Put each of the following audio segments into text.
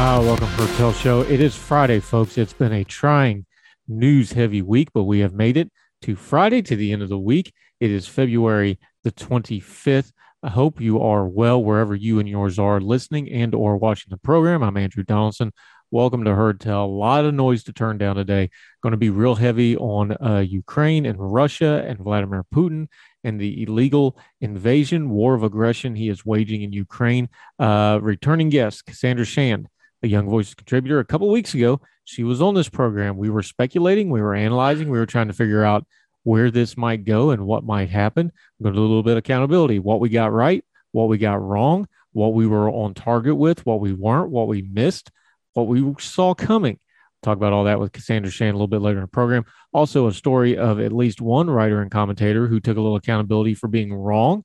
Ah, welcome for Tell Show. It is Friday, folks. It's been a trying news heavy week, but we have made it to Friday to the end of the week. It is February the 25th. I hope you are well wherever you and yours are listening and or watching the program. I'm Andrew Donaldson. Welcome to Heard Tell. A lot of noise to turn down today. Going to be real heavy on uh, Ukraine and Russia and Vladimir Putin and the illegal invasion, war of aggression he is waging in Ukraine. Uh, returning guest, Cassandra Shand, a Young Voices contributor. A couple weeks ago, she was on this program. We were speculating, we were analyzing, we were trying to figure out where this might go and what might happen. I'm going to do a little bit of accountability. What we got right, what we got wrong, what we were on target with, what we weren't, what we missed what we saw coming. Talk about all that with Cassandra Shand a little bit later in the program. Also, a story of at least one writer and commentator who took a little accountability for being wrong,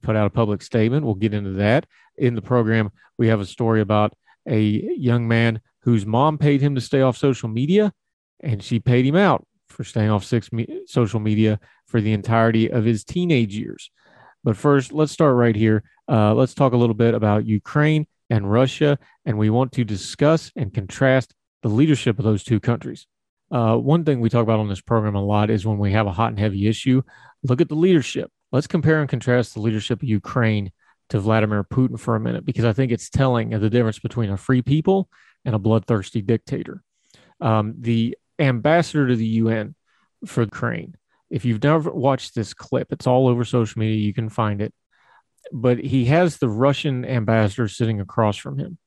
put out a public statement. We'll get into that. In the program, we have a story about a young man whose mom paid him to stay off social media, and she paid him out for staying off six me- social media for the entirety of his teenage years. But first, let's start right here. Uh, let's talk a little bit about Ukraine and Russia, and we want to discuss and contrast the leadership of those two countries. Uh, one thing we talk about on this program a lot is when we have a hot and heavy issue, look at the leadership. Let's compare and contrast the leadership of Ukraine to Vladimir Putin for a minute, because I think it's telling of the difference between a free people and a bloodthirsty dictator. Um, the ambassador to the UN for Ukraine, if you've never watched this clip, it's all over social media. You can find it but he has the Russian ambassador sitting across from him.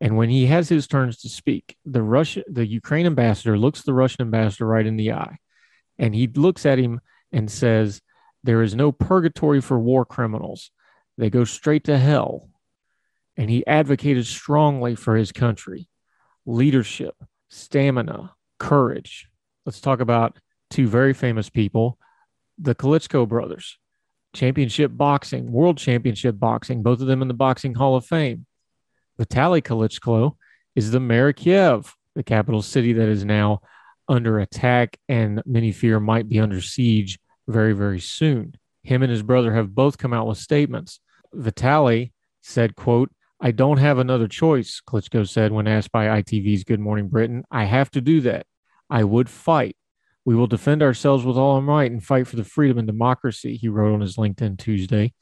And when he has his turns to speak, the Russian, the Ukraine ambassador looks the Russian ambassador right in the eye, and he looks at him and says, "There is no purgatory for war criminals; they go straight to hell." And he advocated strongly for his country, leadership, stamina, courage. Let's talk about two very famous people, the Klitschko brothers championship boxing, world championship boxing, both of them in the Boxing Hall of Fame. Vitaly Klitschko is the mayor of Kiev, the capital city that is now under attack and many fear might be under siege very, very soon. Him and his brother have both come out with statements. Vitaly said, quote, I don't have another choice, Klitschko said when asked by ITV's Good Morning Britain. I have to do that. I would fight. We will defend ourselves with all our might and fight for the freedom and democracy, he wrote on his LinkedIn Tuesday.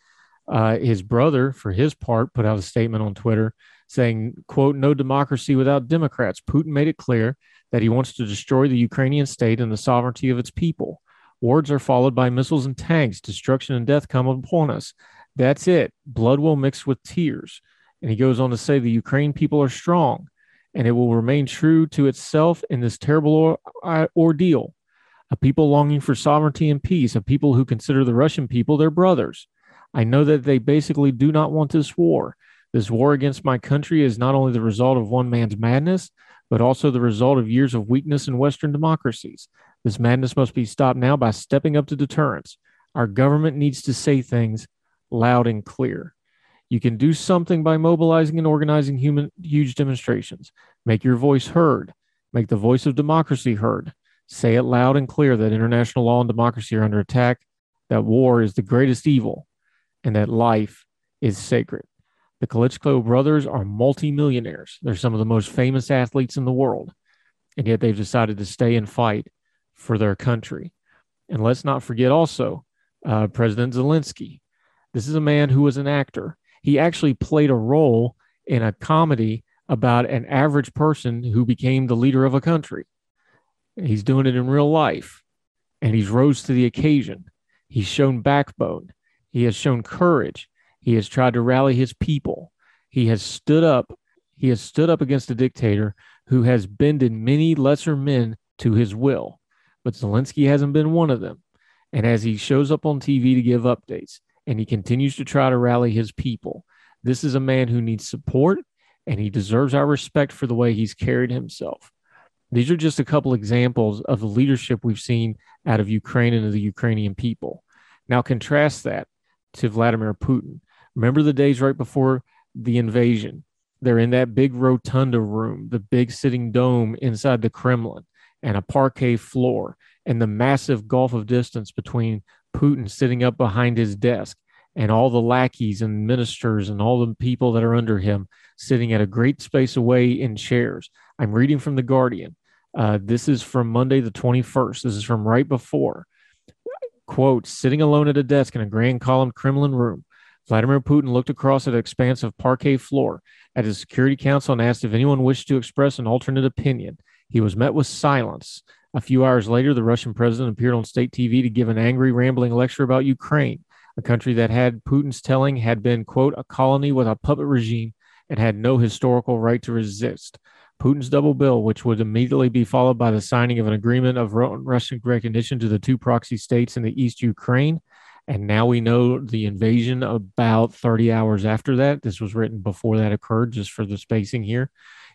Uh, his brother, for his part, put out a statement on Twitter saying, quote, no democracy without Democrats. Putin made it clear that he wants to destroy the Ukrainian state and the sovereignty of its people. Words are followed by missiles and tanks. Destruction and death come upon us. That's it. Blood will mix with tears. And he goes on to say the Ukraine people are strong and it will remain true to itself in this terrible or- uh, ordeal. A people longing for sovereignty and peace, a people who consider the Russian people their brothers. I know that they basically do not want this war. This war against my country is not only the result of one man's madness, but also the result of years of weakness in Western democracies. This madness must be stopped now by stepping up to deterrence. Our government needs to say things loud and clear. You can do something by mobilizing and organizing human, huge demonstrations. Make your voice heard. Make the voice of democracy heard. Say it loud and clear that international law and democracy are under attack, that war is the greatest evil, and that life is sacred. The Klitschko brothers are multimillionaires. They're some of the most famous athletes in the world, and yet they've decided to stay and fight for their country. And let's not forget also uh, President Zelensky. This is a man who was an actor. He actually played a role in a comedy about an average person who became the leader of a country. He's doing it in real life, and he's rose to the occasion. He's shown backbone. He has shown courage. He has tried to rally his people. He has stood up. He has stood up against a dictator who has bended many lesser men to his will. But Zelensky hasn't been one of them. And as he shows up on TV to give updates and he continues to try to rally his people, this is a man who needs support and he deserves our respect for the way he's carried himself. These are just a couple examples of the leadership we've seen out of Ukraine and of the Ukrainian people. Now, contrast that to Vladimir Putin. Remember the days right before the invasion? They're in that big rotunda room, the big sitting dome inside the Kremlin, and a parquet floor, and the massive gulf of distance between Putin sitting up behind his desk and all the lackeys and ministers and all the people that are under him sitting at a great space away in chairs. I'm reading from The Guardian. Uh, this is from Monday, the 21st. This is from right before. Quote, sitting alone at a desk in a grand columned Kremlin room, Vladimir Putin looked across at an expanse of parquet floor at his Security Council and asked if anyone wished to express an alternate opinion. He was met with silence. A few hours later, the Russian president appeared on state TV to give an angry, rambling lecture about Ukraine, a country that had Putin's telling had been, quote, a colony with a puppet regime and had no historical right to resist. Putin's double bill, which would immediately be followed by the signing of an agreement of Russian recognition to the two proxy states in the East Ukraine. And now we know the invasion about 30 hours after that. This was written before that occurred, just for the spacing here.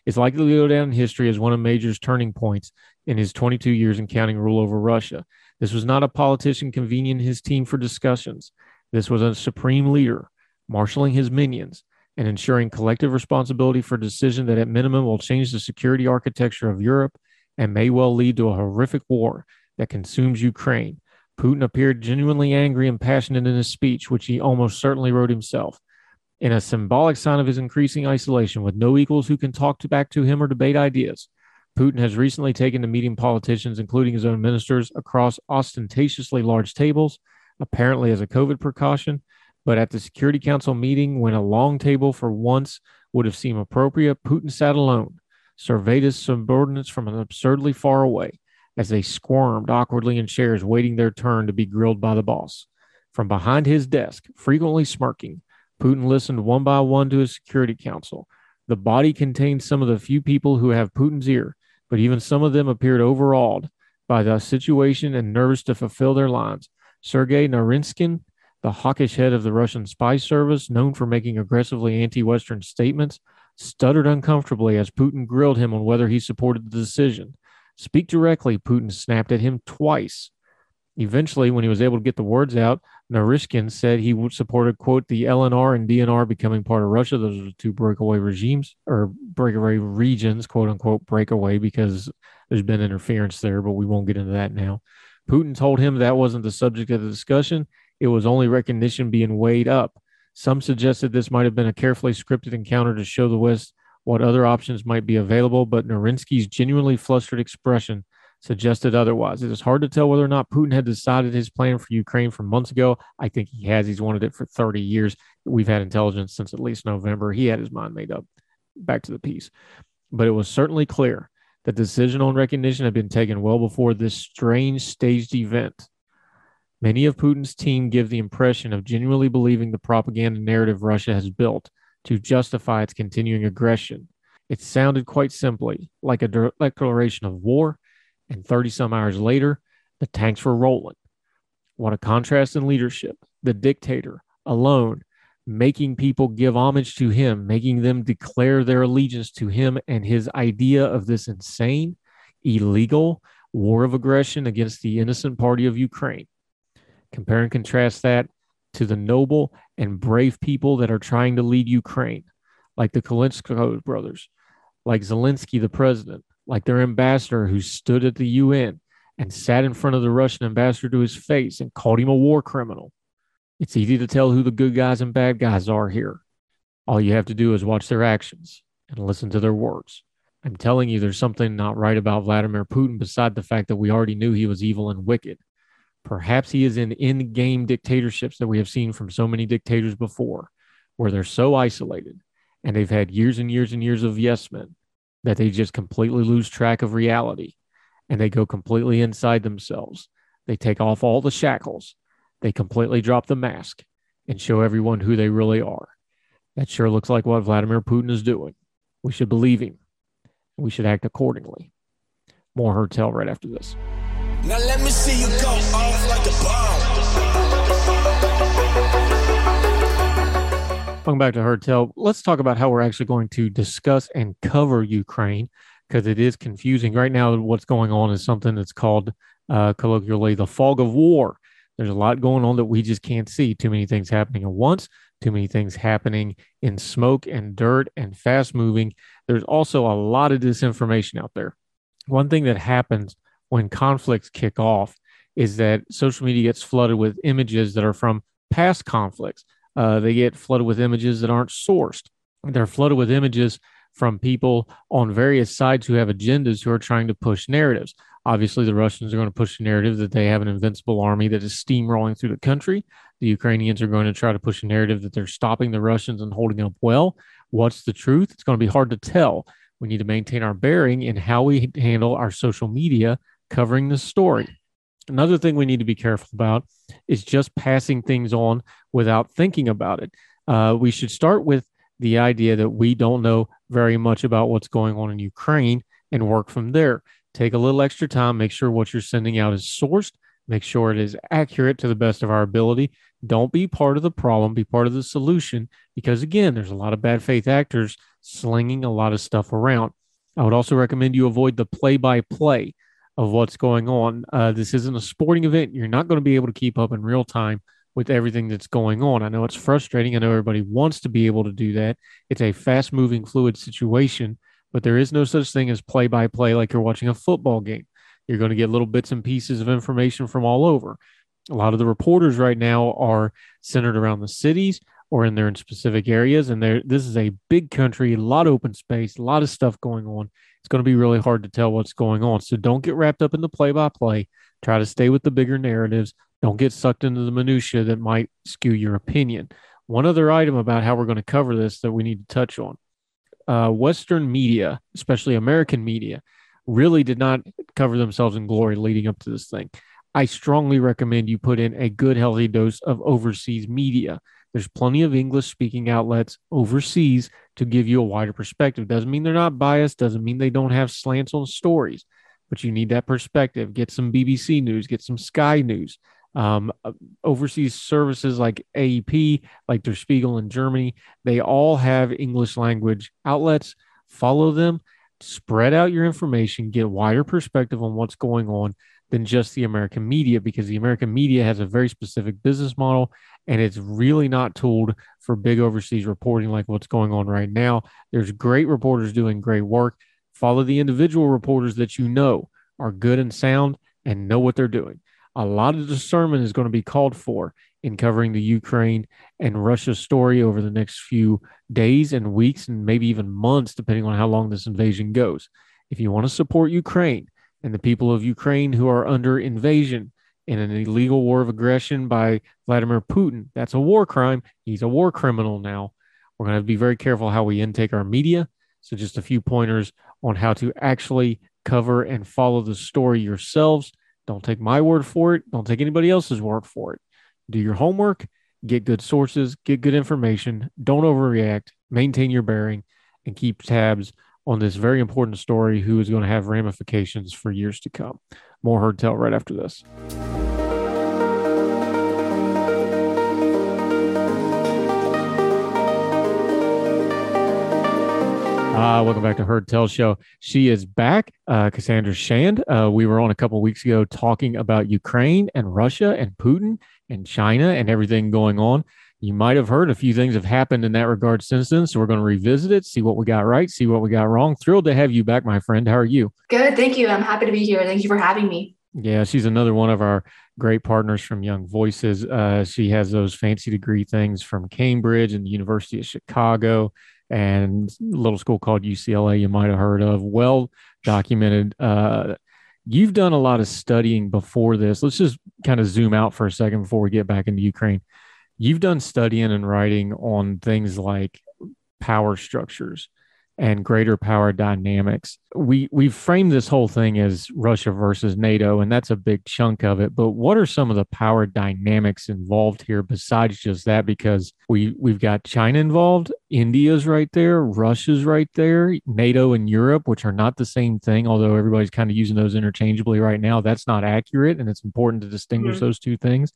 It's likely to go down in history as one of Major's turning points in his 22 years in counting rule over Russia. This was not a politician convening his team for discussions. This was a supreme leader marshaling his minions and ensuring collective responsibility for a decision that at minimum will change the security architecture of Europe and may well lead to a horrific war that consumes Ukraine. Putin appeared genuinely angry and passionate in his speech, which he almost certainly wrote himself. In a symbolic sign of his increasing isolation, with no equals who can talk to back to him or debate ideas, Putin has recently taken to meeting politicians, including his own ministers, across ostentatiously large tables, apparently as a COVID precaution, but at the Security Council meeting, when a long table for once would have seemed appropriate, Putin sat alone, surveyed his subordinates from an absurdly far away as they squirmed awkwardly in chairs, waiting their turn to be grilled by the boss. From behind his desk, frequently smirking, Putin listened one by one to his Security Council. The body contained some of the few people who have Putin's ear, but even some of them appeared overawed by the situation and nervous to fulfill their lines. Sergei Naryshkin, the hawkish head of the Russian spy service, known for making aggressively anti Western statements, stuttered uncomfortably as Putin grilled him on whether he supported the decision. Speak directly, Putin snapped at him twice. Eventually, when he was able to get the words out, Naryshkin said he would supported, quote, the LNR and DNR becoming part of Russia. Those are the two breakaway regimes or breakaway regions, quote unquote, breakaway, because there's been interference there, but we won't get into that now. Putin told him that wasn't the subject of the discussion. It was only recognition being weighed up. Some suggested this might have been a carefully scripted encounter to show the West what other options might be available, but Naryshkin's genuinely flustered expression suggested otherwise. It is hard to tell whether or not Putin had decided his plan for Ukraine from months ago. I think he has. He's wanted it for 30 years. We've had intelligence since at least November. He had his mind made up. Back to the piece. But it was certainly clear that decision on recognition had been taken well before this strange staged event. Many of Putin's team give the impression of genuinely believing the propaganda narrative Russia has built to justify its continuing aggression. It sounded quite simply like a declaration of war, and 30 some hours later, the tanks were rolling. What a contrast in leadership. The dictator alone making people give homage to him, making them declare their allegiance to him and his idea of this insane, illegal war of aggression against the innocent party of Ukraine. Compare and contrast that to the noble and brave people that are trying to lead Ukraine, like the Kolesnikov brothers, like Zelensky, the president, like their ambassador who stood at the UN and sat in front of the Russian ambassador to his face and called him a war criminal. It's easy to tell who the good guys and bad guys are here. All you have to do is watch their actions and listen to their words. I'm telling you, there's something not right about Vladimir Putin beside the fact that we already knew he was evil and wicked. Perhaps he is in in game dictatorships that we have seen from so many dictators before, where they're so isolated and they've had years and years and years of yes men that they just completely lose track of reality and they go completely inside themselves. They take off all the shackles they completely drop the mask and show everyone who they really are. That sure looks like what Vladimir Putin is doing. We should believe him. And we should act accordingly. More Heard Tell right after this. Now let me see you go off like a bomb. Welcome back to Heard Tell. Let's talk about how we're actually going to discuss and cover Ukraine because it is confusing. Right now, what's going on is something that's called uh, colloquially the fog of war. There's a lot going on that we just can't see. Too many things happening at once, too many things happening in smoke and dirt and fast moving. There's also a lot of disinformation out there. One thing that happens when conflicts kick off is that social media gets flooded with images that are from past conflicts. Uh, they get flooded with images that aren't sourced. They're flooded with images from people on various sides who have agendas who are trying to push narratives. Obviously, the Russians are going to push the narrative that they have an invincible army that is steamrolling through the country. The Ukrainians are going to try to push a narrative that they're stopping the Russians and holding up well. What's the truth? It's going to be hard to tell. We need to maintain our bearing in how we handle our social media covering the story. Another thing we need to be careful about is just passing things on without thinking about it. Uh, we should start with the idea that we don't know very much about what's going on in Ukraine and work from there. Take a little extra time, make sure what you're sending out is sourced, make sure it is accurate to the best of our ability. Don't be part of the problem, be part of the solution, because again, there's a lot of bad faith actors slinging a lot of stuff around. I would also recommend you avoid the play by play of what's going on. Uh, this isn't a sporting event. You're not going to be able to keep up in real time with everything that's going on. I know it's frustrating. I know everybody wants to be able to do that. It's a fast moving, fluid situation but there is no such thing as play by play like you're watching a football game. You're going to get little bits and pieces of information from all over. A lot of the reporters right now are centered around the cities or in their in specific areas. And there, this is a big country, a lot of open space, a lot of stuff going on. It's going to be really hard to tell what's going on. So don't get wrapped up in the play by play. Try to stay with the bigger narratives. Don't get sucked into the minutia that might skew your opinion. One other item about how we're going to cover this that we need to touch on uh, Western media, especially American media, really did not cover themselves in glory leading up to this thing. I strongly recommend you put in a good, healthy dose of overseas media. There's plenty of English speaking outlets overseas to give you a wider perspective. Doesn't mean they're not biased, doesn't mean they don't have slants on stories, but you need that perspective. Get some BBC news, get some Sky News. Um, uh, overseas services like AFP, like Der Spiegel in Germany, they all have English language outlets. Follow them, spread out your information, get wider perspective on what's going on than just the American media because the American media has a very specific business model and it's really not tooled for big overseas reporting like what's going on right now. There's great reporters doing great work. Follow the individual reporters that you know are good and sound and know what they're doing a lot of discernment is going to be called for in covering the Ukraine and Russia story over the next few days and weeks and maybe even months, depending on how long this invasion goes. If you want to support Ukraine and the people of Ukraine who are under invasion in an illegal war of aggression by Vladimir Putin, that's a war crime. He's a war criminal now. We're going to, to be very careful how we intake our media. So, just a few pointers on how to actually cover and follow the story yourselves don't take my word for it. Don't take anybody else's word for it. Do your homework, get good sources, get good information. Don't overreact, maintain your bearing, and keep tabs on this very important story who is going to have ramifications for years to come. More Heard Tell right after this. Uh, welcome back to Heard Tell Show. She is back, uh, Cassandra Shand. Uh, we were on a couple weeks ago talking about Ukraine and Russia and Putin and China and everything going on. You might have heard a few things have happened in that regard since then. So we're going to revisit it, see what we got right, see what we got wrong. Thrilled to have you back, my friend. How are you? Good. Thank you. I'm happy to be here. Thank you for having me. Yeah, she's another one of our great partners from Young Voices. Uh, she has those fancy degree things from Cambridge and the University of Chicago and little school called UCLA you might have heard of. Well documented. Uh, you've done a lot of studying before this. Let's just kind of zoom out for a second before we get back into Ukraine. You've done studying and writing on things like power structures and greater power dynamics. We we've framed this whole thing as Russia versus NATO, and that's a big chunk of it. But what are some of the power dynamics involved here besides just that? Because we we've got China involved, India's right there, Russia's right there, NATO and Europe, which are not the same thing, although everybody's kind of using those interchangeably right now. That's not accurate, and it's important to distinguish mm-hmm. those two things.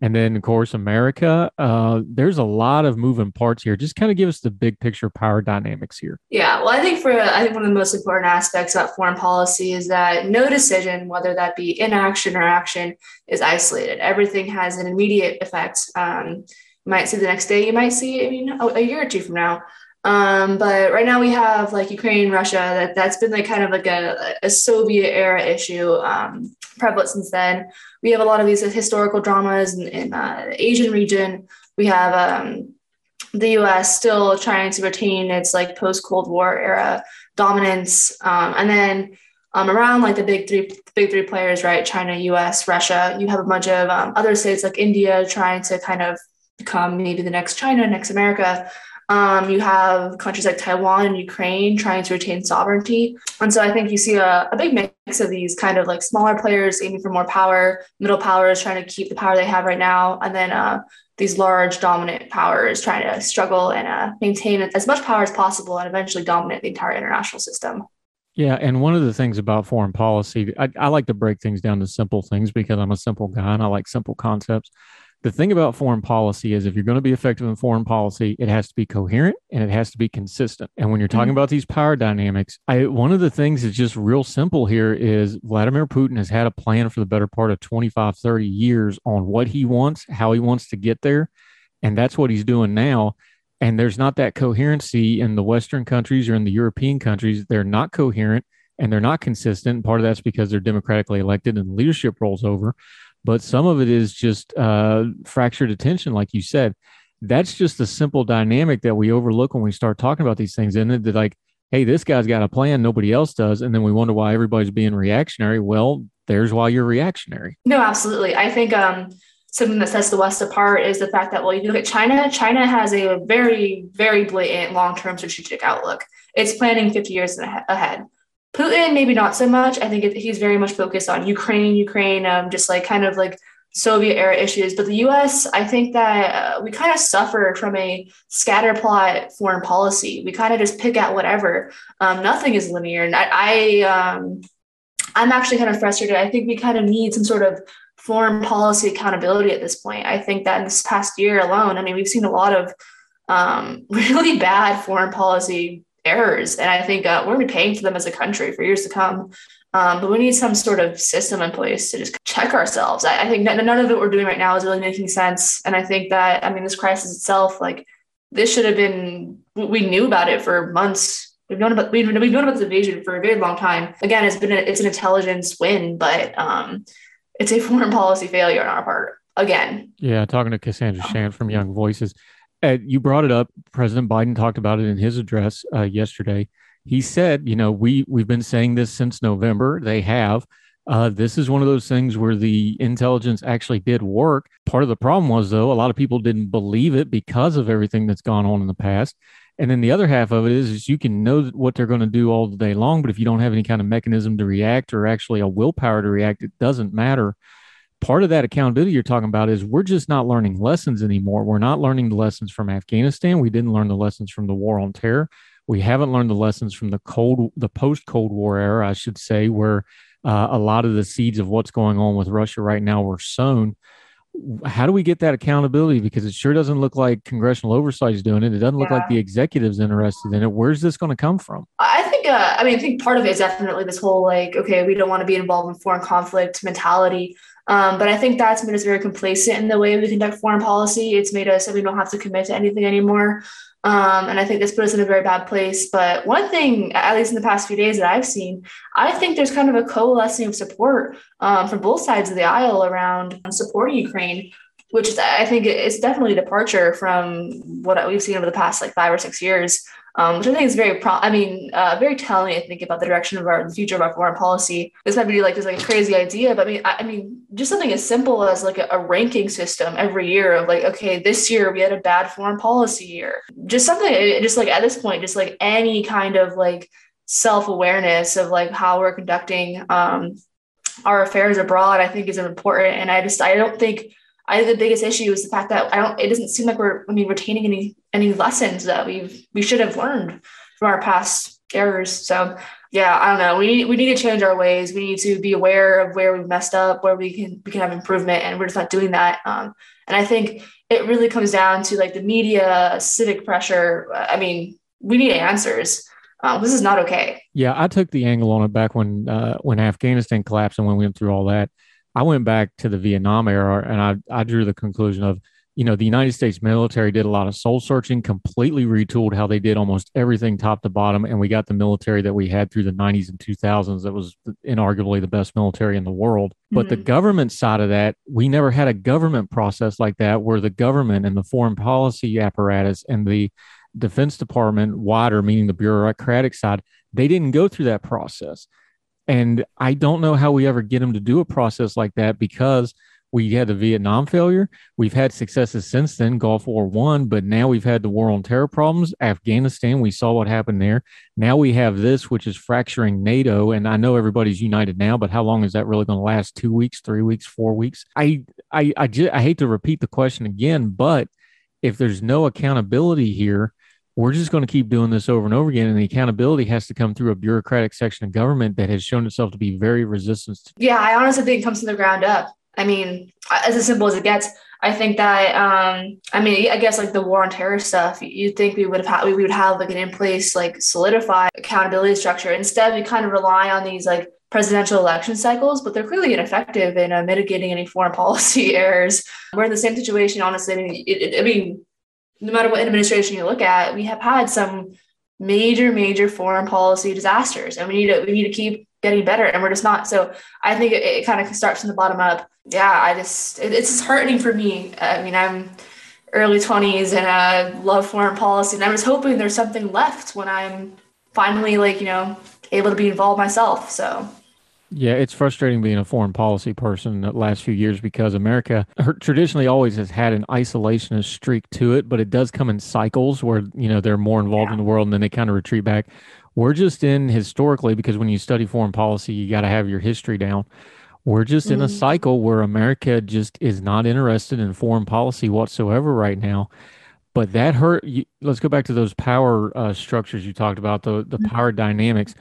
And then, of course, America. Uh, there's a lot of moving parts here. Just kind of give us the big picture power dynamics here. Yeah, well, I think for I think one of the most important aspects about foreign policy is that no decision, whether that be inaction or action, is isolated. Everything has an immediate effect. Um, you might see the next day. You might see, I mean, a, year or two from now. Um, but right now we have like Ukraine, Russia. That that's been like kind of like a, a Soviet era issue, um, prevalent since then. We have a lot of these historical dramas in, in uh, Asian region. We have um, the U.S. still trying to retain its like post Cold War era dominance, um, and then um, around like the big three big three players, right? China, U.S., Russia. You have a bunch of um, other states like India trying to kind of become maybe the next China, next America. Um, you have countries like Taiwan and Ukraine trying to retain sovereignty. And so I think you see a, a big mix of these kind of like smaller players aiming for more power, middle powers trying to keep the power they have right now, and then uh, these large dominant powers trying to struggle and uh, maintain as much power as possible and eventually dominate the entire international system. Yeah, and one of the things about foreign policy, I, I like to break things down to simple things because I'm a simple guy and I like simple concepts the thing about foreign policy is if you're going to be effective in foreign policy, it has to be coherent and it has to be consistent. And when you're talking mm-hmm. about these power dynamics, I one of the things that's just real simple here is Vladimir Putin has had a plan for the better part of 25, 30 years on what he wants, how he wants to get there. And that's what he's doing now. And there's not that coherency in the Western countries or in the European countries. They're not coherent and they're not consistent. Part of that's because they're democratically elected and leadership rolls over but some of it is just uh, fractured attention, like you said. That's just a simple dynamic that we overlook when we start talking about these things. And then that like, hey, this guy's got a plan, nobody else does, and then we wonder why everybody's being reactionary. Well, there's why you're reactionary. No, absolutely. I think um, something that sets the West apart is the fact that, well, you look at China, China has a very, very blatant long term strategic outlook. It's planning 50 years ahead. Putin, maybe not so much. I think it, he's very much focused on Ukraine, Ukraine, um, just like kind of like Soviet era issues. But the US, I think that uh, we kind of suffer from a scatterplot foreign policy. We kind of just pick at whatever. Um, nothing is linear. And I, I um, I'm actually kind of frustrated. I think we kind of need some sort of foreign policy accountability at this point. I think that in this past year alone, I mean, we've seen a lot of um, really bad foreign policy errors. And I think uh, we're going to be paying for them as a country for years to come. Um, but we need some sort of system in place to just check ourselves. I, I think none of it we're doing right now is really making sense. And I think that, I mean, this crisis itself, like this should have been, we knew about it for months. We've known about, we've, we've known about this invasion for a very long time. Again, it's been, a, it's an intelligence win, but um, it's a foreign policy failure on our part again. Yeah. Talking to Cassandra Shand from Young Voices. Uh, you brought it up. President Biden talked about it in his address uh, yesterday. He said, you know, we we've been saying this since November. They have. Uh, this is one of those things where the intelligence actually did work. Part of the problem was, though, a lot of people didn't believe it because of everything that's gone on in the past. And then the other half of it is, is you can know what they're going to do all the day long, but if you don't have any kind of mechanism to react or actually a willpower to react, it doesn't matter part of that accountability you're talking about is we're just not learning lessons anymore. We're not learning the lessons from Afghanistan. We didn't learn the lessons from the war on terror. We haven't learned the lessons from the cold, the post Cold War era, I should say, where uh, a lot of the seeds of what's going on with Russia right now were sown. How do we get that accountability? Because it sure doesn't look like congressional oversight is doing it. It doesn't look Yeah. like the executive's interested in it. Where's this going to come from? I think, uh, I mean, I think part of it is definitely this whole like, okay, we don't want to be involved in foreign conflict mentality. Um, but I think that's made us very complacent in the way we conduct foreign policy. It's made us that we don't have to commit to anything anymore. Um, and I think this put us in a very bad place. But one thing, at least in the past few days that I've seen, I think there's kind of a coalescing of support um, from both sides of the aisle around supporting Ukraine, which I think is definitely a departure from what we've seen over the past like five or six years um, which I think is very pro. I mean, uh, very telling. I think about the direction of our the future of our foreign policy. This might be like just like a crazy idea, but I mean, I, I mean, just something as simple as like a, a ranking system every year of like, okay, this year we had a bad foreign policy year. Just something, just like at this point, just like any kind of like self awareness of like how we're conducting um, our affairs abroad. I think is important, and I just I don't think. I think the biggest issue is the fact that I don't. It doesn't seem like we're. I mean, retaining any any lessons that we've we should have learned from our past errors. So yeah, I don't know. We need we need to change our ways. We need to be aware of where we've messed up, where we can we can have improvement, and we're just not doing that. Um, and I think it really comes down to like the media, civic pressure. I mean, we need answers. Um, this is not okay. Yeah, I took the angle on it back when uh, when Afghanistan collapsed and when we went through all that. I went back to the Vietnam era and I, I drew the conclusion of, you know, the United States military did a lot of soul searching, completely retooled how they did almost everything top to bottom. And we got the military that we had through the 90s and 2000s that was inarguably the best military in the world. But the Mhm. government side of that, we never had a government process like that where the government and the foreign policy apparatus and the Defense Department, wider, meaning the bureaucratic side, they didn't go through that process. And I don't know how we ever get them to do a process like that because we had the Vietnam failure. We've had successes since then, Gulf War One, but now we've had the war on terror problems. Afghanistan, we saw what happened there. Now we have this, which is fracturing NATO. And I know everybody's united now, but how long is that really going to last? Two weeks, three weeks, four weeks? I I I, ju- I hate to repeat the question again, but if there's no accountability here, we're just going to keep doing this over and over again. And the accountability has to come through a bureaucratic section of government that has shown itself to be very resistant to. Yeah, I honestly think it comes from the ground up. I mean, as simple as it gets. I think that um, I mean, I guess like the war on terror stuff, you'd think we would have had we would have like an in place, like solidified accountability structure. Instead, we kind of rely on these like presidential election cycles, but they're clearly ineffective in uh, mitigating any foreign policy errors. We're in the same situation, honestly. I mean, it, it- I mean, no matter what administration you look at, we have had some major, major foreign policy disasters, and we need to we need to keep getting better, and we're just not. So I think it, it kind of starts from the bottom up. Yeah, I just it, it's disheartening for me. I mean, I'm early 20s and I love foreign policy, and I was hoping there's something left when I'm finally like you know able to be involved myself. So Yeah, it's frustrating being a foreign policy person the last few years because America traditionally always has had an isolationist streak to it, but it does come in cycles where, you know, they're more involved Yeah. in the world and then they kind of retreat back. We're just in historically, because when you study foreign policy, you got to have your history down. We're just in a Mhm. cycle where America just is not interested in foreign policy whatsoever right now. But that hurt. You, let's go back to those power uh, structures you talked about, the the power dynamics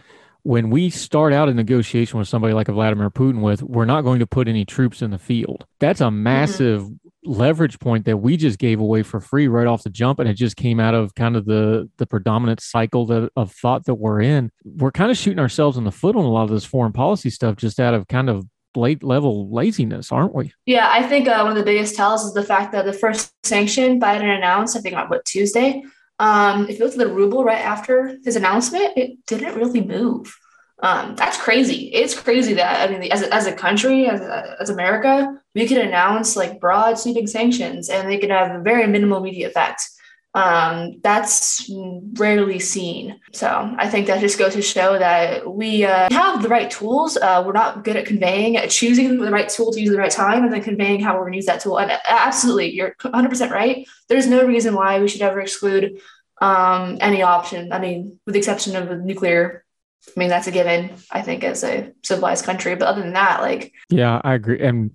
when we start out a negotiation with somebody like a Vladimir Putin with, we're not going to put any troops in the field. That's a massive leverage point that we just gave away for free right off the jump. And it just came out of kind of the the predominant cycle that, of thought that we're in. We're kind of shooting ourselves in the foot on a lot of this foreign policy stuff just out of kind of late level laziness, aren't we? Yeah, I think uh, one of the biggest tells is the fact that the first sanction Biden announced, I think on what Tuesday, um, if you look at the ruble right after his announcement, it didn't really move. Um, that's crazy. It's crazy that I mean, as a, as a country, as, as America, we could announce like broad sweeping sanctions, and they could have a very minimal media effect. Um, that's rarely seen. So I think that just goes to show that we uh, have the right tools. Uh, we're not good at conveying, at choosing the right tool to use at the right time, and then conveying how we're going to use that tool. And uh, absolutely, you're 100% right. There's no reason why we should ever exclude um, any option. I mean, with the exception of nuclear. I mean, that's a given, I think, as a civilized country. But other than that, like, Yeah, I agree. And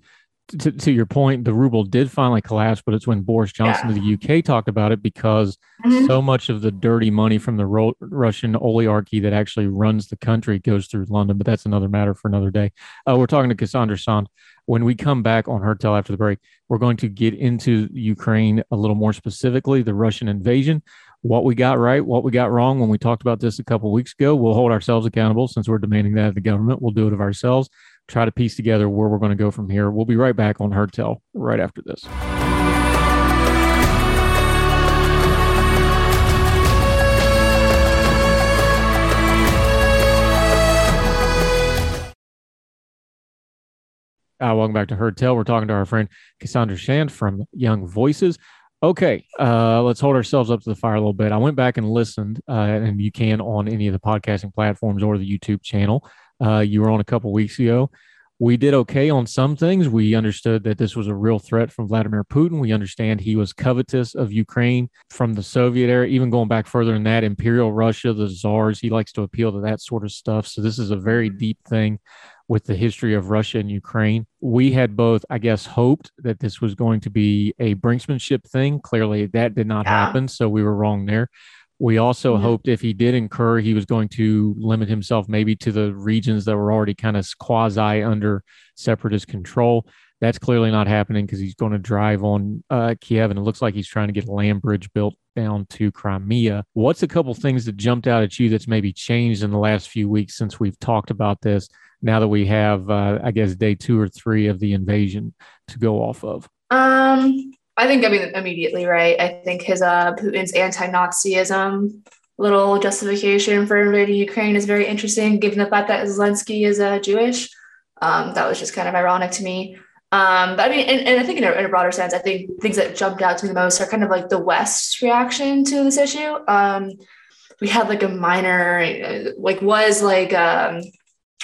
to, to your point, the ruble did finally collapse, but it's when Boris Johnson yeah. of the UK talked about it because mm-hmm. so much of the dirty money from the Ro- Russian oligarchy that actually runs the country goes through London. But that's another matter for another day. Uh, we're talking to Cassandra Shand. When we come back on Heard Tell after the break, we're going to get into Ukraine a little more specifically, the Russian invasion, what we got right, what we got wrong when we talked about this a couple weeks ago. We'll hold ourselves accountable since we're demanding that of the government. We'll do it of ourselves try to piece together where we're going to go from here. We'll be right back on Heard Tell right after this. Uh, welcome back to Heard Tell. We're talking to our friend Cassandra Shand from Young Voices. Okay, uh, let's hold ourselves up to the fire a little bit. I went back and listened, uh, and you can on any of the podcasting platforms or the YouTube channel. Uh, you were on a couple weeks ago. We did okay on some things. We understood that this was a real threat from Vladimir Putin. We understand he was covetous of Ukraine from the Soviet era, even going back further than that, Imperial Russia, the czars. He likes to appeal to that sort of stuff. So this is a very deep thing with the history of Russia and Ukraine. We had both, I guess, hoped that this was going to be a brinksmanship thing. Clearly, that did not yeah. happen. So we were wrong there. We also mm-hmm. hoped if he did incur, he was going to limit himself maybe to the regions that were already kind of quasi under separatist control. That's clearly not happening because he's going to drive on uh, Kiev, and it looks like he's trying to get a land bridge built down to Crimea. What's a couple things that jumped out at you that's maybe changed in the last few weeks since we've talked about this? Now that we have, uh, I guess, day two or three of the invasion to go off of. Um, I think I mean immediately, right? I think his uh Putin's anti-Nazism little justification for invading Ukraine is very interesting, given the fact that Zelensky is uh, Jewish. Um, that was just kind of ironic to me. Um, but I mean, and, and I think in a, in a, broader sense, I think things that jumped out to me the most are kind of like the West's reaction to this issue. Um, we had like a minor, like was like um,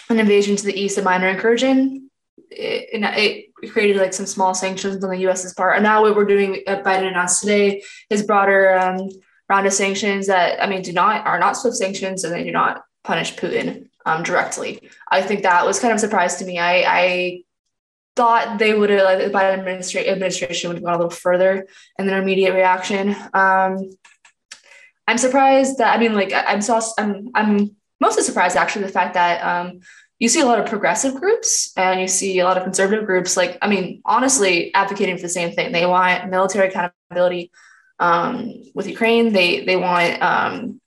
an invasion to the east, a minor incursion. It, it created like some small sanctions on the U.S.'s part. And now what we're doing, uh, Biden announced today, is broader um, round of sanctions that I mean do not are not swift sanctions and they do not punish Putin um, directly. I think that was kind of a surprise to me. I, I thought they would have like the Biden administra- administration would have gone a little further in their immediate reaction. Um, I'm surprised that I mean like I'm so I'm I'm mostly surprised actually the fact that um, you see a lot of progressive groups and you see a lot of conservative groups like i mean honestly advocating for the same thing. They want military accountability um, with ukraine. They they want um,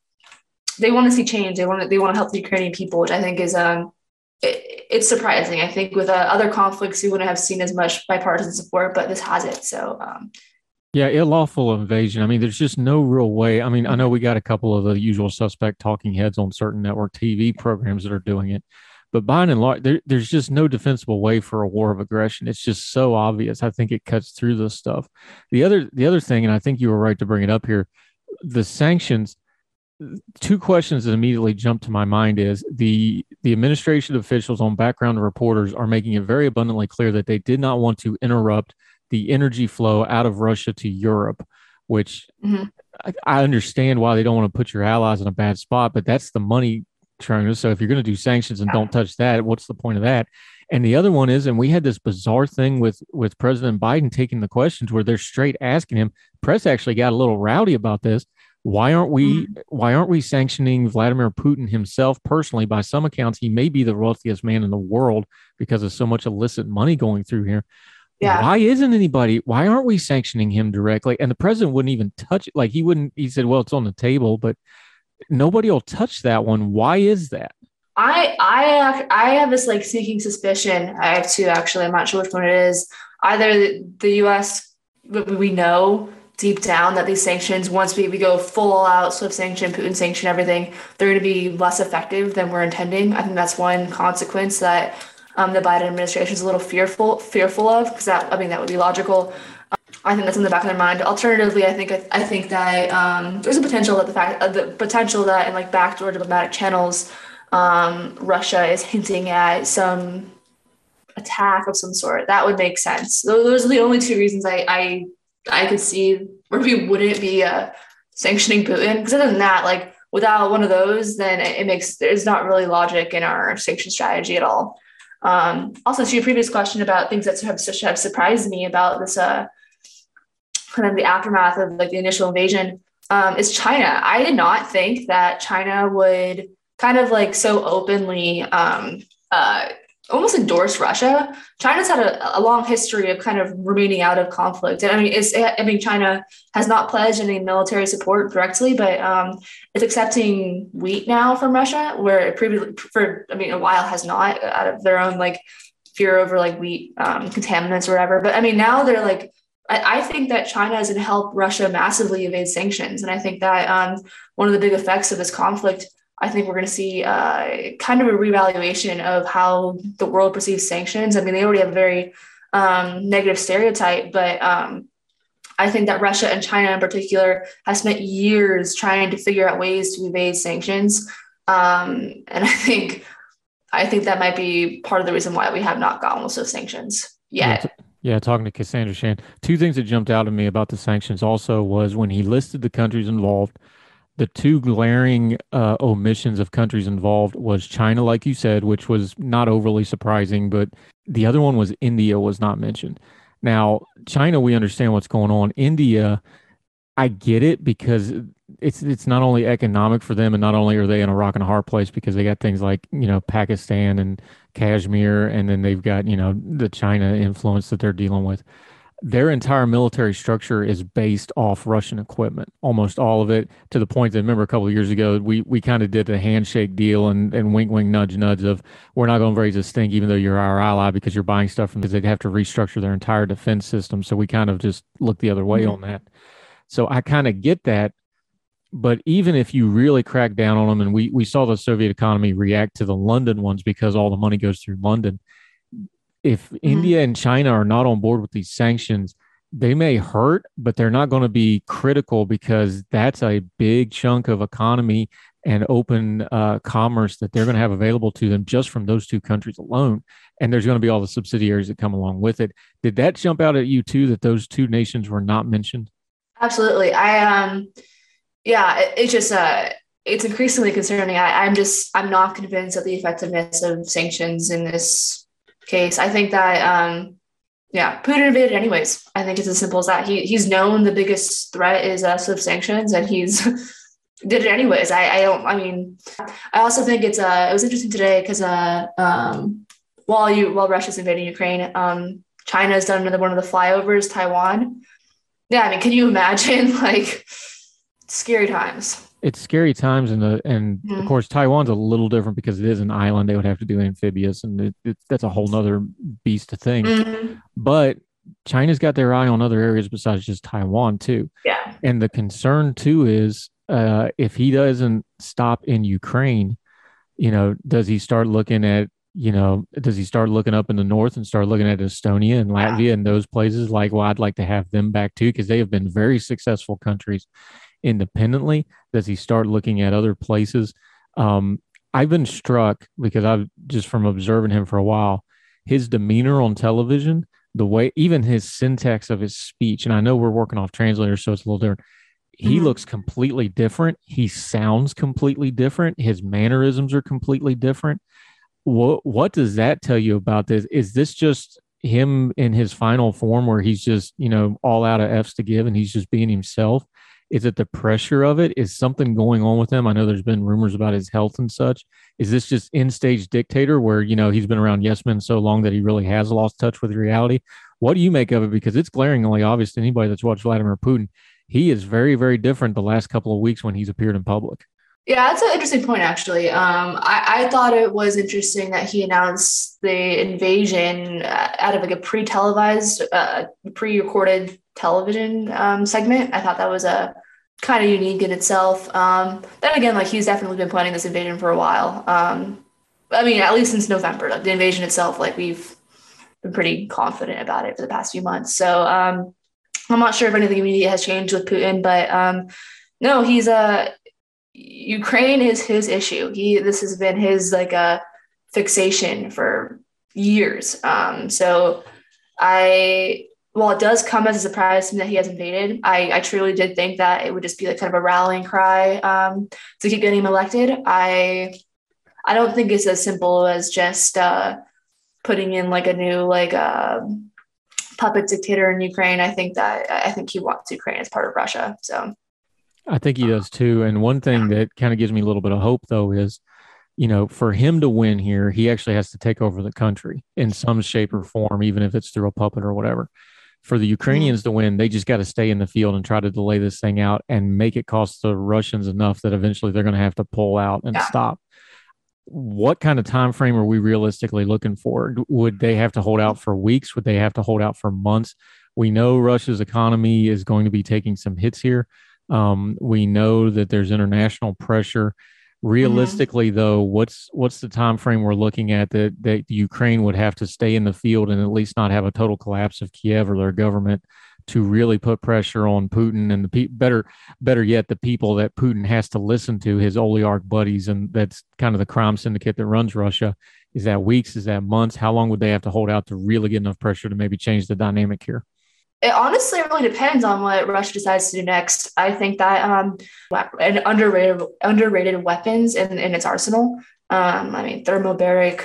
they want to see change. They want to they want to help the ukrainian people which i think is um it, it's surprising. I think with uh, other conflicts you wouldn't have seen as much bipartisan support but this has it. So um, yeah, lawful invasion. I mean, there's just no real way. I mean, I know we got a couple of the usual suspect talking heads on certain network TV programs that are doing it, but by and large, there, there's just no defensible way for a war of aggression. It's just so obvious. I think it cuts through this stuff. The other the other thing, and I think you were right to bring it up here, the sanctions. Two questions that immediately jump to my mind is the the administration officials on background reporters are making it very abundantly clear that they did not want to interrupt the energy flow out of Russia to Europe, which mm-hmm. I, I understand why they don't want to put your allies in a bad spot, but that's the money trainers. So if you're going to do sanctions and don't touch that, what's the point of that? And the other one is, and we had this bizarre thing with with President Biden taking the questions where they're straight asking him. Press actually got a little rowdy about this. Why aren't we mm-hmm. why aren't we sanctioning Vladimir Putin himself personally? By some accounts, he may be the wealthiest man in the world because of so much illicit money going through here. Yeah. Why isn't anybody? Why aren't we sanctioning him directly? And the president wouldn't even touch it. Like he wouldn't. He said, "Well, it's on the table," but nobody will touch that one. Why is that? I I I have this like sneaking suspicion. I have two actually. I'm not sure which one it is. Either the U.S. we know deep down that these sanctions, once we, we go full out Swift sanction, Putin sanction, everything, they're going to be less effective than we're intending. I think that's one consequence that um, the Biden administration is a little fearful fearful of because that I mean that would be logical. I think that's in the back of their mind. Alternatively, I think I, think that um, there's a potential that the fact uh, the potential that in like backdoor diplomatic channels, um, Russia is hinting at some attack of some sort. That would make sense. Those, those are the only two reasons I I, I could see where we wouldn't be uh, sanctioning Putin. Because other than that, like without one of those, then it, it makes there's not really logic in our sanction strategy at all. Um, also, to your previous question about things that have, have surprised me about this uh, kind of the aftermath of like the initial invasion um, is China. I did not think that China would kind of like so openly um, uh, almost endorse Russia. China's had a, a, long history of kind of remaining out of conflict. And I mean, it's, I mean, China has not pledged any military support directly, but um, it's accepting wheat now from Russia, where it previously, for, I mean, a while has not out of their own like fear over like wheat um, contaminants or whatever. But I mean, now they're like, I, I think that China is going to help Russia massively evade sanctions. And I think that um, one of the big effects of this conflict I think we're going to see uh, kind of a revaluation of how the world perceives sanctions. I mean, they already have a very um, negative stereotype, but um, I think that Russia and China in particular have spent years trying to figure out ways to evade sanctions. Um, and I think I think that might be part of the reason why we have not gotten of sanctions yet. Yeah, talking to Cassandra Shand, two things that jumped out at me about the sanctions also was when he listed the countries involved the two glaring uh, omissions of countries involved was China, like you said, which was not overly surprising, but the other one was India was not mentioned. Now, China, we understand what's going on. India, I get it because it's it's not only economic for them, and not only are they in a rock and a hard place because they got things like you know Pakistan and Kashmir, and then they've got you know the China influence that they're dealing with their entire military structure is based off Russian equipment, almost all of it, to the point that remember a couple of years ago we we kind of did a handshake deal and and wink wink nudge nudge of we're not going to raise a stink even though you're our ally because you're buying stuff from because they'd have to restructure their entire defense system. So we kind of just looked the other way mm-hmm. on that. So I kind of get that. But even if you really crack down on them, and we, we saw the Soviet economy react to the London ones because all the money goes through London, if mm-hmm. India and China are not on board with these sanctions, they may hurt, but they're not going to be critical because that's a big chunk of economy and open uh, commerce that they're going to have available to them just from those two countries alone. And there's going to be all the subsidiaries that come along with it. Did that jump out at you too? That those two nations were not mentioned? Absolutely. I um, yeah, it, it's just uh, it's increasingly concerning. I, I'm just I'm not convinced of the effectiveness of sanctions in this case. I think that um, yeah, Putin invaded anyways. I think it's as simple as that. He he's known the biggest threat is us swift sanctions, and he's did it anyways. I I don't. I mean, I also think it's uh it was interesting today because uh um while you while Russia's invading Ukraine, um China has done another one of the flyovers, Taiwan. Yeah, I mean, can you imagine like scary times? it's scary times and the and mm-hmm. of course taiwan's a little different because it is an island they would have to do amphibious and it, it, that's a whole nother beast of thing mm-hmm. but china's got their eye on other areas besides just taiwan too yeah and the concern too is uh, if he doesn't stop in ukraine you know does he start looking at you know does he start looking up in the north and start looking at estonia and latvia and those places like well i'd like to have them back too because they have been very successful countries independently? Does he start looking at other places? Um, I've been struck because I've just from observing him for a while, his demeanor on television, the way even his syntax of his speech, and I know we're working off translators, so it's a little different. He mm-hmm. looks completely different. He sounds completely different. His mannerisms are completely different. What what does that tell you about this? Is this just him in his final form where he's just, you know, all out of F's to give and he's just being himself? Is it the pressure of it? Is something going on with him? I know there's been rumors about his health and such. Is this just in stage dictator where, you know, he's been around Yes Men so long that he really has lost touch with reality? What do you make of it? Because it's glaringly obvious to anybody that's watched Vladimir Putin. He is very, very different the last couple of weeks when he's appeared in public. Yeah, that's an interesting point, actually. Um, I, I, thought it was interesting that he announced the invasion uh, out of like a pre-televised, uh, pre-recorded television um, segment. I thought that was a kind of unique in itself. Um, then again, like he's definitely been planning this invasion for a while. Um, I mean, at least since November, like the invasion itself, like we've been pretty confident about it for the past few months. So um, I'm not sure if anything immediate has changed with Putin, but um, no, he's a uh, Ukraine is his issue. He this has been his like a uh, fixation for years. Um, so I while it does come as a surprise to me that he has invaded, I, I truly did think that it would just be like kind of a rallying cry um, to keep getting him elected. I I don't think it's as simple as just uh, putting in like a new like uh, puppet dictator in Ukraine. I think that I think he wants Ukraine as part of Russia. So I think he does too. And one thing that kind of gives me a little bit of hope though is, you know, for him to win here, he actually has to take over the country in some shape or form, even if it's through a puppet or whatever. For the Ukrainians to win, they just got to stay in the field and try to delay this thing out and make it cost the Russians enough that eventually they're going to have to pull out and yeah. stop what kind of time frame are we realistically looking for? Would they have to hold out for weeks? Would they have to hold out for months? We know Russia's economy is going to be taking some hits here. Um, we know that there's international pressure. Realistically, mm-hmm. though, what's what's the time frame we're looking at that that Ukraine would have to stay in the field and at least not have a total collapse of Kiev or their government to really put pressure on Putin and the pe- better better yet the people that Putin has to listen to his oligarch buddies and that's kind of the crime syndicate that runs Russia is that weeks is that months how long would they have to hold out to really get enough pressure to maybe change the dynamic here it honestly really depends on what Russia decides to do next. I think that um, an underrated underrated weapons in, in its arsenal. Um, I mean, thermobaric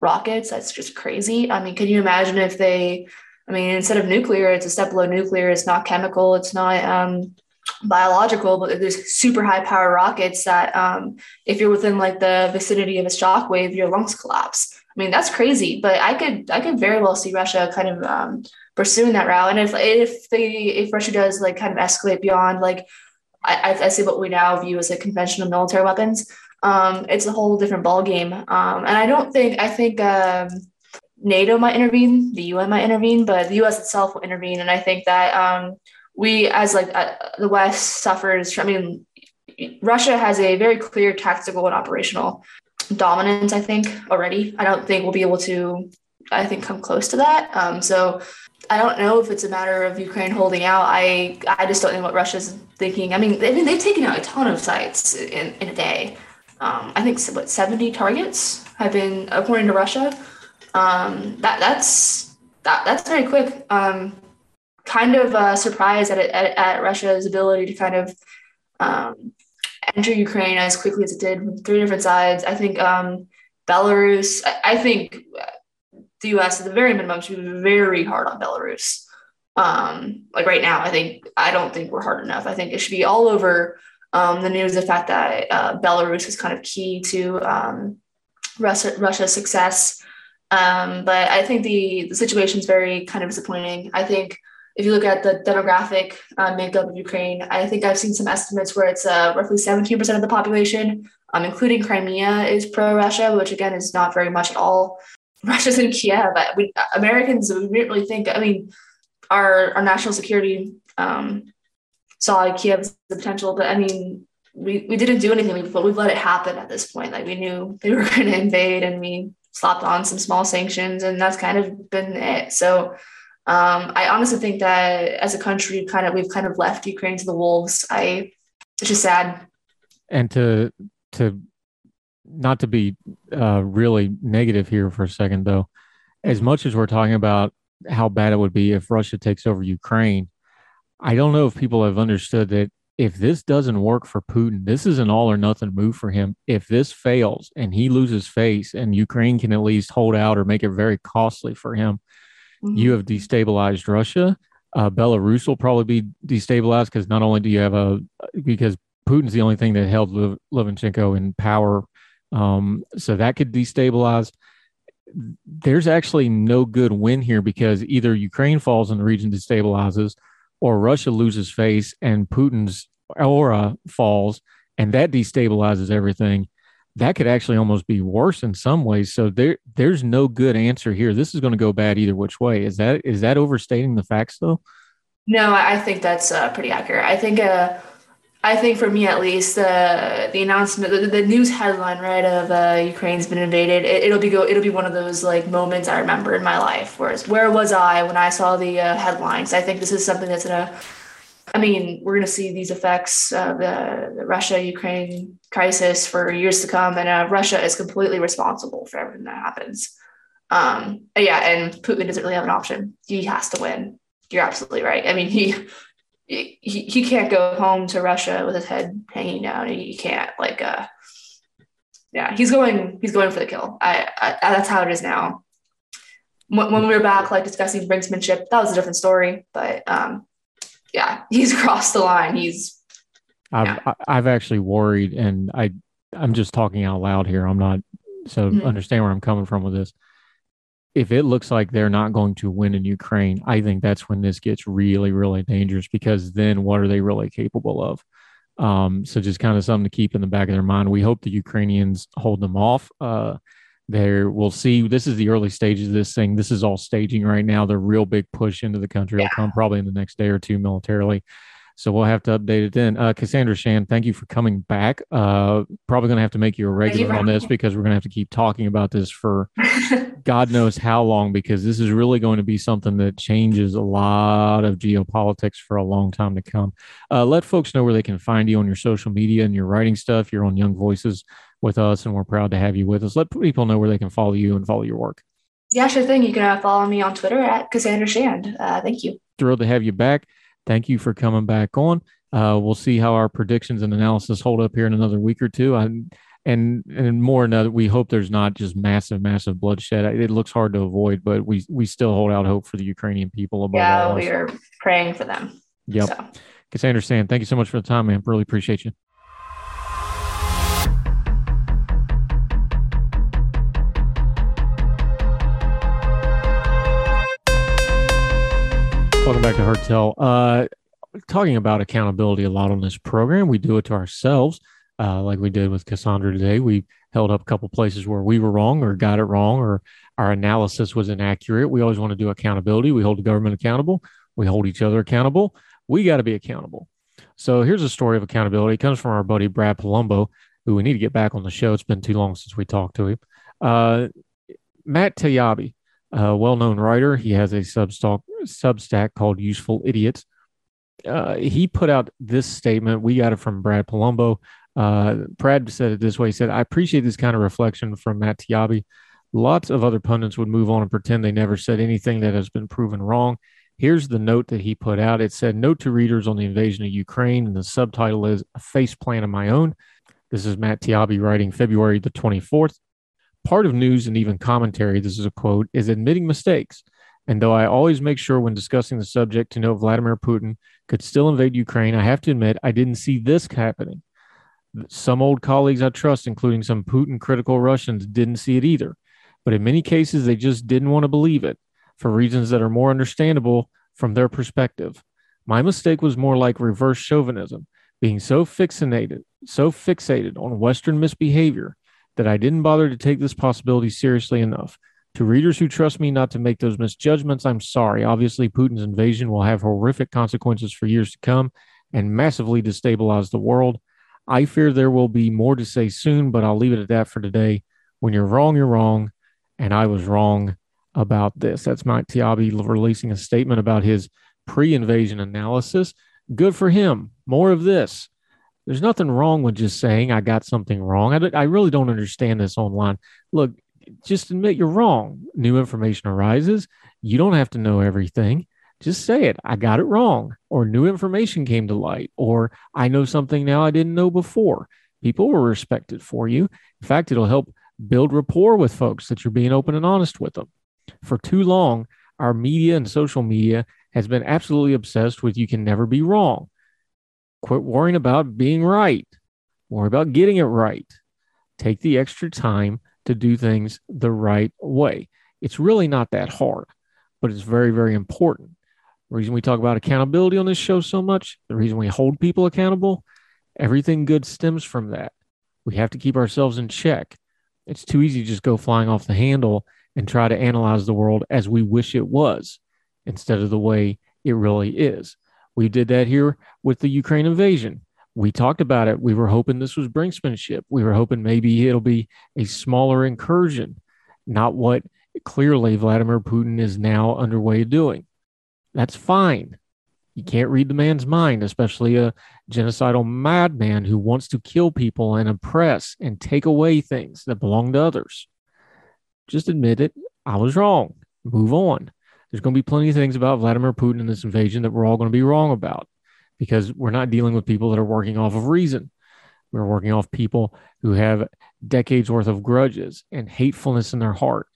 rockets. That's just crazy. I mean, can you imagine if they I mean, instead of nuclear, it's a step below nuclear. It's not chemical. It's not um, biological, but there's super high power rockets that um, if you're within like the vicinity of a shock wave, your lungs collapse. I mean, that's crazy, but I could I could very well see Russia kind of um, pursuing that route. And if if they if Russia does like kind of escalate beyond like I, I see what we now view as like conventional military weapons, um, it's a whole different ball game. Um, and I don't think I think um, NATO might intervene, the UN might intervene, but the US itself will intervene. And I think that um, we, as like uh, the West, suffers. I mean, Russia has a very clear tactical and operational dominance. I think already. I don't think we'll be able to. I think come close to that. Um, so I don't know if it's a matter of Ukraine holding out. I I just don't know what Russia's thinking. I mean, I mean they've taken out a ton of sites in, in a day. Um, I think what 70 targets have been according to Russia um, that that's that, that's very quick. Um, kind of uh, surprised at, at, at Russia's ability to kind of um, enter Ukraine as quickly as it did from three different sides. I think um, Belarus. I, I, think the U.S. at the very minimum should be very hard on Belarus. Um, like right now, I think I don't think we're hard enough. I think it should be all over um, the news. The fact that uh, Belarus is kind of key to um, Russia, Russia's success. Um, but I think the, the situation is very kind of disappointing. I think if you look at the demographic uh, makeup of Ukraine, I think I've seen some estimates where it's uh, roughly 17% of the population, um, including Crimea, is pro Russia, which again is not very much at all. Russia's in Kiev. We, Americans, we didn't really think, I mean, our, our national security um, saw Kiev as the potential, but I mean, we, we didn't do anything, but we've let it happen at this point. Like we knew they were going to invade and we slapped on some small sanctions, and that's kind of been it. So um, I honestly think that as a country, kind of we've kind of left Ukraine to the wolves. I it's just sad. And to to not to be uh, really negative here for a second, though, as much as we're talking about how bad it would be if Russia takes over Ukraine, I don't know if people have understood that if this doesn't work for Putin, this is an all or nothing move for him. If this fails and he loses face and Ukraine can at least hold out or make it very costly for him, mm-hmm. you have destabilized Russia. Uh, Belarus will probably be destabilized because not only do you have a, because Putin's the only thing that held Lukashenko in power. Um, so that could destabilize. There's actually no good win here because either Ukraine falls and the region destabilizes or Russia loses face and Putin's aura falls and that destabilizes everything, that could actually almost be worse in some ways. So there there's no good answer here. This is going to go bad either which way. Is that is that overstating the facts though? No, I think that's uh, pretty accurate. I think uh, I think for me at least, the the announcement, the, the news headline, right, of uh, Ukraine's been invaded. It, will be go. It'll be one of those like moments I remember in my life. Whereas, where was I when I saw the uh, headlines? I think this is something that's gonna. I mean, we're gonna see these effects of the, the Russia-Ukraine crisis for years to come, and uh, Russia is completely responsible for everything that happens. Um, yeah, and Putin doesn't really have an option. He has to win. You're absolutely right. I mean, he he, he can't go home to Russia with his head hanging down. He can't like uh yeah, he's going he's going for the kill. I, I that's how it is now. when, when we were back, like discussing brinksmanship, that was a different story. But um, yeah, he's crossed the line. He's. I've Yeah. I've actually worried, and I I'm just talking out loud here. I'm not so Mhm. understand where I'm coming from with this. If it looks like they're not going to win in Ukraine, I think that's when this gets really, really dangerous because then what are they really capable of? Um, so just kind of something to keep in the back of their mind. We hope the Ukrainians hold them off. Uh, there, we'll see. This is the early stages of this thing. This is all staging right now. The real big push into the country will come probably in the next day or two militarily. So we'll have to update it then. Uh, Cassandra Shand, thank you for coming back. Uh, probably going to have to make you a regular on this because we're going to have to keep talking about this for God knows how long because this is really going to be something that changes a lot of geopolitics for a long time to come. Uh, let folks know where they can find you on your social media and your writing stuff. You're on Young Voices with us, and we're proud to have you with us. Let people know where they can follow you and follow your work. yeah, sure thing. You can uh, follow me on Twitter at Cassandra Shand. Uh, thank you. Thrilled to have you back. Thank you for coming back on. Uh, we'll see how our predictions and analysis hold up here in another week or two. I, and and more another, we hope there's not just massive, massive bloodshed. It looks hard to avoid, but we we still hold out hope for the Ukrainian people above all Yeah, we are praying for them. Yep. So. Cassandra Shand, thank you so much for the time, man. Really appreciate you. Welcome back to Heard Tell. Uh, talking about accountability a lot on this program. We do it to ourselves, uh, like we did with Cassandra today. We held up a couple places where we were wrong or got it wrong or our analysis was inaccurate. We always want to do accountability. We hold the government accountable. We hold each other accountable. We got to be accountable. So here's a story of accountability. It comes from our buddy Brad Polumbo, who we need to get back on the show. It's been too long since we talked to him. Uh, Matt Taibbi, a well-known writer. He has a Substack Substack called Useful Idiots. Uh, he put out this statement. We got it from Brad Polumbo. Uh, Brad said it this way. He said, "I appreciate this kind of reflection from Matt Taibbi. Lots of other pundits would move on and pretend they never said anything that has been proven wrong." Here's the note that he put out. It said, Note to readers on the invasion of Ukraine, and the subtitle is A Face Plan of My Own. This is Matt Taibbi writing February the 24th. Part of news and even commentary, this is a quote, is admitting mistakes. And though I always make sure when discussing the subject to note Vladimir Putin could still invade Ukraine, I have to admit I didn't see this happening. Some old colleagues I trust, including some Putin critical Russians, didn't see it either. But in many cases, they just didn't want to believe it for reasons that are more understandable from their perspective. My mistake was more like reverse chauvinism, being so fixated, so fixated on Western misbehavior that I didn't bother to take this possibility seriously enough. To readers who trust me not to make those misjudgments, I'm sorry. Obviously, Putin's invasion will have horrific consequences for years to come and massively destabilize the world. I fear there will be more to say soon, but I'll leave it at that for today. When you're wrong, you're wrong, and I was wrong about this. That's Mike Taibbi releasing a statement about his pre invasion analysis. Good for him. More of this. There's nothing wrong with just saying I got something wrong. I, I really don't understand this online. Look, just admit you're wrong. New information arises. You don't have to know everything. Just say it. I got it wrong, or new information came to light, or I know something now I didn't know before. People will respect it for you. In fact, it'll help build rapport with folks that you're being open and honest with them for too long, our media and social media has been absolutely obsessed with you can never be wrong. Quit worrying about being right. Worry about getting it right. Take the extra time to do things the right way. It's really not that hard, but it's very, very important. The reason we talk about accountability on this show so much, the reason we hold people accountable, everything good stems from that. We have to keep ourselves in check. It's too easy to just go flying off the handle and try to analyze the world as we wish it was instead of the way it really is. We did that here with the Ukraine invasion. We talked about it. We were hoping this was brinksmanship. We were hoping maybe it'll be a smaller incursion, not what clearly Vladimir Putin is now underway doing. That's fine. You can't read the man's mind, especially a genocidal madman who wants to kill people and oppress and take away things that belong to others just admit it. I was wrong. Move on. There's going to be plenty of things about Vladimir Putin and this invasion that we're all going to be wrong about because we're not dealing with people that are working off of reason. We're working off people who have decades worth of grudges and hatefulness in their heart.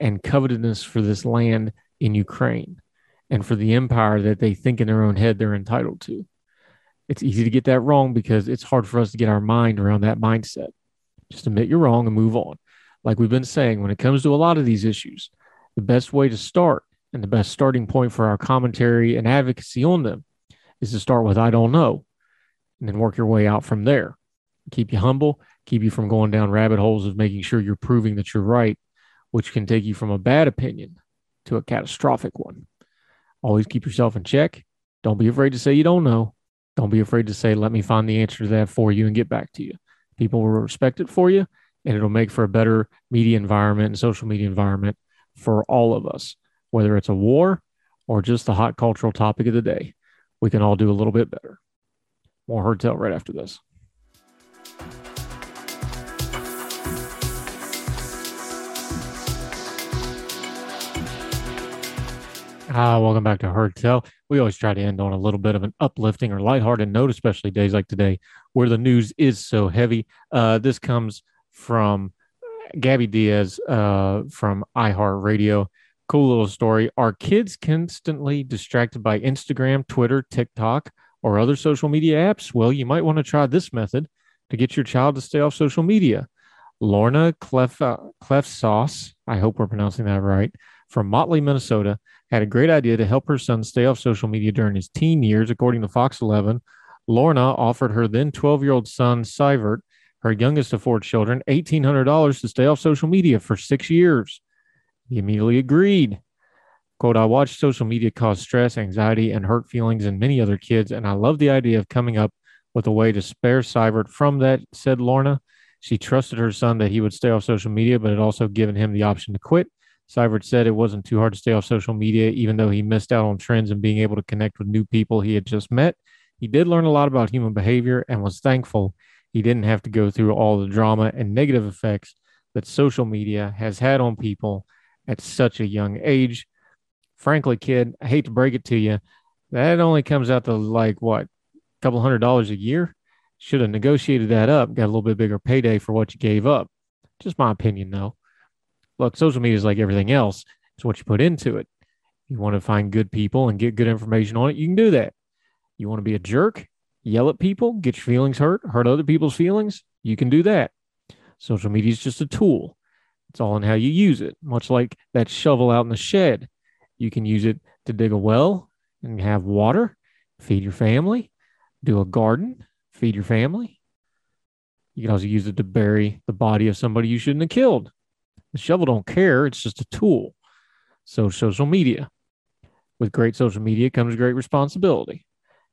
and covetousness for this land in Ukraine and for the empire that they think in their own head they're entitled to. It's easy to get that wrong because it's hard for us to get our mind around that mindset. Just admit you're wrong and move on. Like we've been saying, when it comes to a lot of these issues, the best way to start and the best starting point for our commentary and advocacy on them is to start with I don't know and then work your way out from there. Keep you humble, keep you from going down rabbit holes of making sure you're proving that you're right, which can take you from a bad opinion to a catastrophic one. Always keep yourself in check. Don't be afraid to say you don't know. Don't be afraid to say, let me find the answer to that for you and get back to you. People will respect it for you, and it'll make for a better media environment and social media environment for all of us, whether it's a war or just the hot cultural topic of the day. We can all do a little bit better. More Heard Tell right after this. Ah, welcome back to Heard Tell. We always try to end on a little bit of an uplifting or lighthearted note, especially days like today where the news is so heavy. Uh, this comes from Gabby Diaz uh, from iHeartRadio. Cool little story. Are kids constantly distracted by Instagram, Twitter, TikTok, or other social media apps? Well, you might want to try this method to get your child to stay off social media. Lorna Clef, uh, Klefsaas, I hope we're pronouncing that right, from Motley, Minnesota, had a great idea to help her son stay off social media during his teen years, according to Fox 11. Lorna offered her then 12 year old son, Sivert, her youngest of four children, $1,800 to stay off social media for six years. He immediately agreed. Quote, I watched social media cause stress, anxiety, and hurt feelings in many other kids, and I love the idea of coming up with a way to spare Sivert from that, said Lorna. She trusted her son that he would stay off social media, but had also given him the option to quit. Sivert said it wasn't too hard to stay off social media, even though he missed out on trends and being able to connect with new people he had just met. He did learn a lot about human behavior and was thankful he didn't have to go through all the drama and negative effects that social media has had on people at such a young age. Frankly, kid, I hate to break it to you, that only comes out to like what, a couple hundred dollars a year? Should have negotiated that up, got a little bit bigger payday for what you gave up. Just my opinion, though look, social media is like everything else. It's what you put into it. You want to find good people and get good information on it, you can do that. You want to be a jerk, yell at people, get your feelings hurt, hurt other people's feelings, you can do that. Social media is just a tool. It's all in how you use it, much like that shovel out in the shed. You can use it to dig a well and have water, feed your family, do a garden, feed your family. You can also use it to bury the body of somebody you shouldn't have killed. The shovel don't care. It's just a tool. So social media. With great social media comes great responsibility.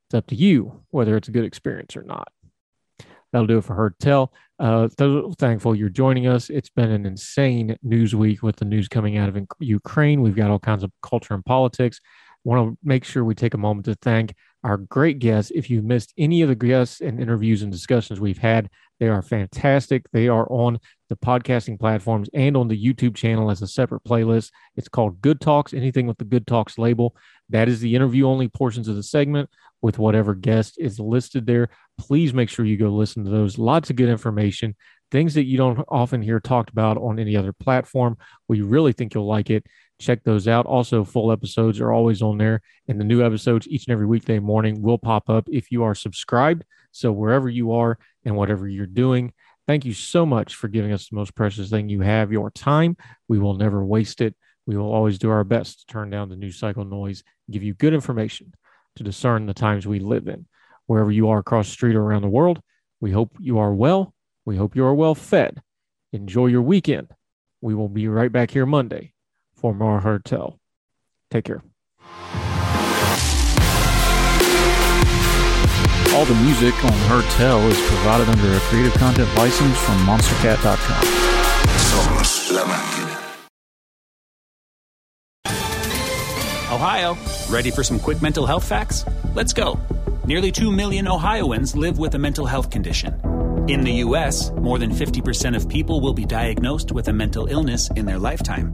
It's up to you whether it's a good experience or not. That'll do it for Heard Tell. Uh, so thankful you're joining us. It's been an insane news week with the news coming out of Ukraine. We've got all kinds of culture and politics. Want to make sure we take a moment to thank our great guests. If you missed any of the guests and interviews and discussions we've had, they are fantastic. They are on the podcasting platforms and on the YouTube channel as a separate playlist. It's called Good Talks, anything with the Good Talks label. That is the interview only portions of the segment with whatever guest is listed there. Please make sure you go listen to those. Lots of good information, things that you don't often hear talked about on any other platform. We really think you'll like it check those out. Also, full episodes are always on there, and the new episodes each and every weekday morning will pop up if you are subscribed. So, wherever you are and whatever you're doing, thank you so much for giving us the most precious thing you have your time. We will never waste it. We will always do our best to turn down the news cycle noise, give you good information to discern the times we live in. Wherever you are across the street or around the world, we hope you are well. We hope you are well fed. Enjoy your weekend. We will be right back here Monday for more Heard Tell. Take care. All the music on Heard Tell is provided under a Creative Content license from MonsterCat.com. Somos la máquina. Ohio, ready for some quick mental health facts? Let's go. Nearly 2 million Ohioans live with a mental health condition. In the U.S., more than 50% of people will be diagnosed with a mental illness in their lifetime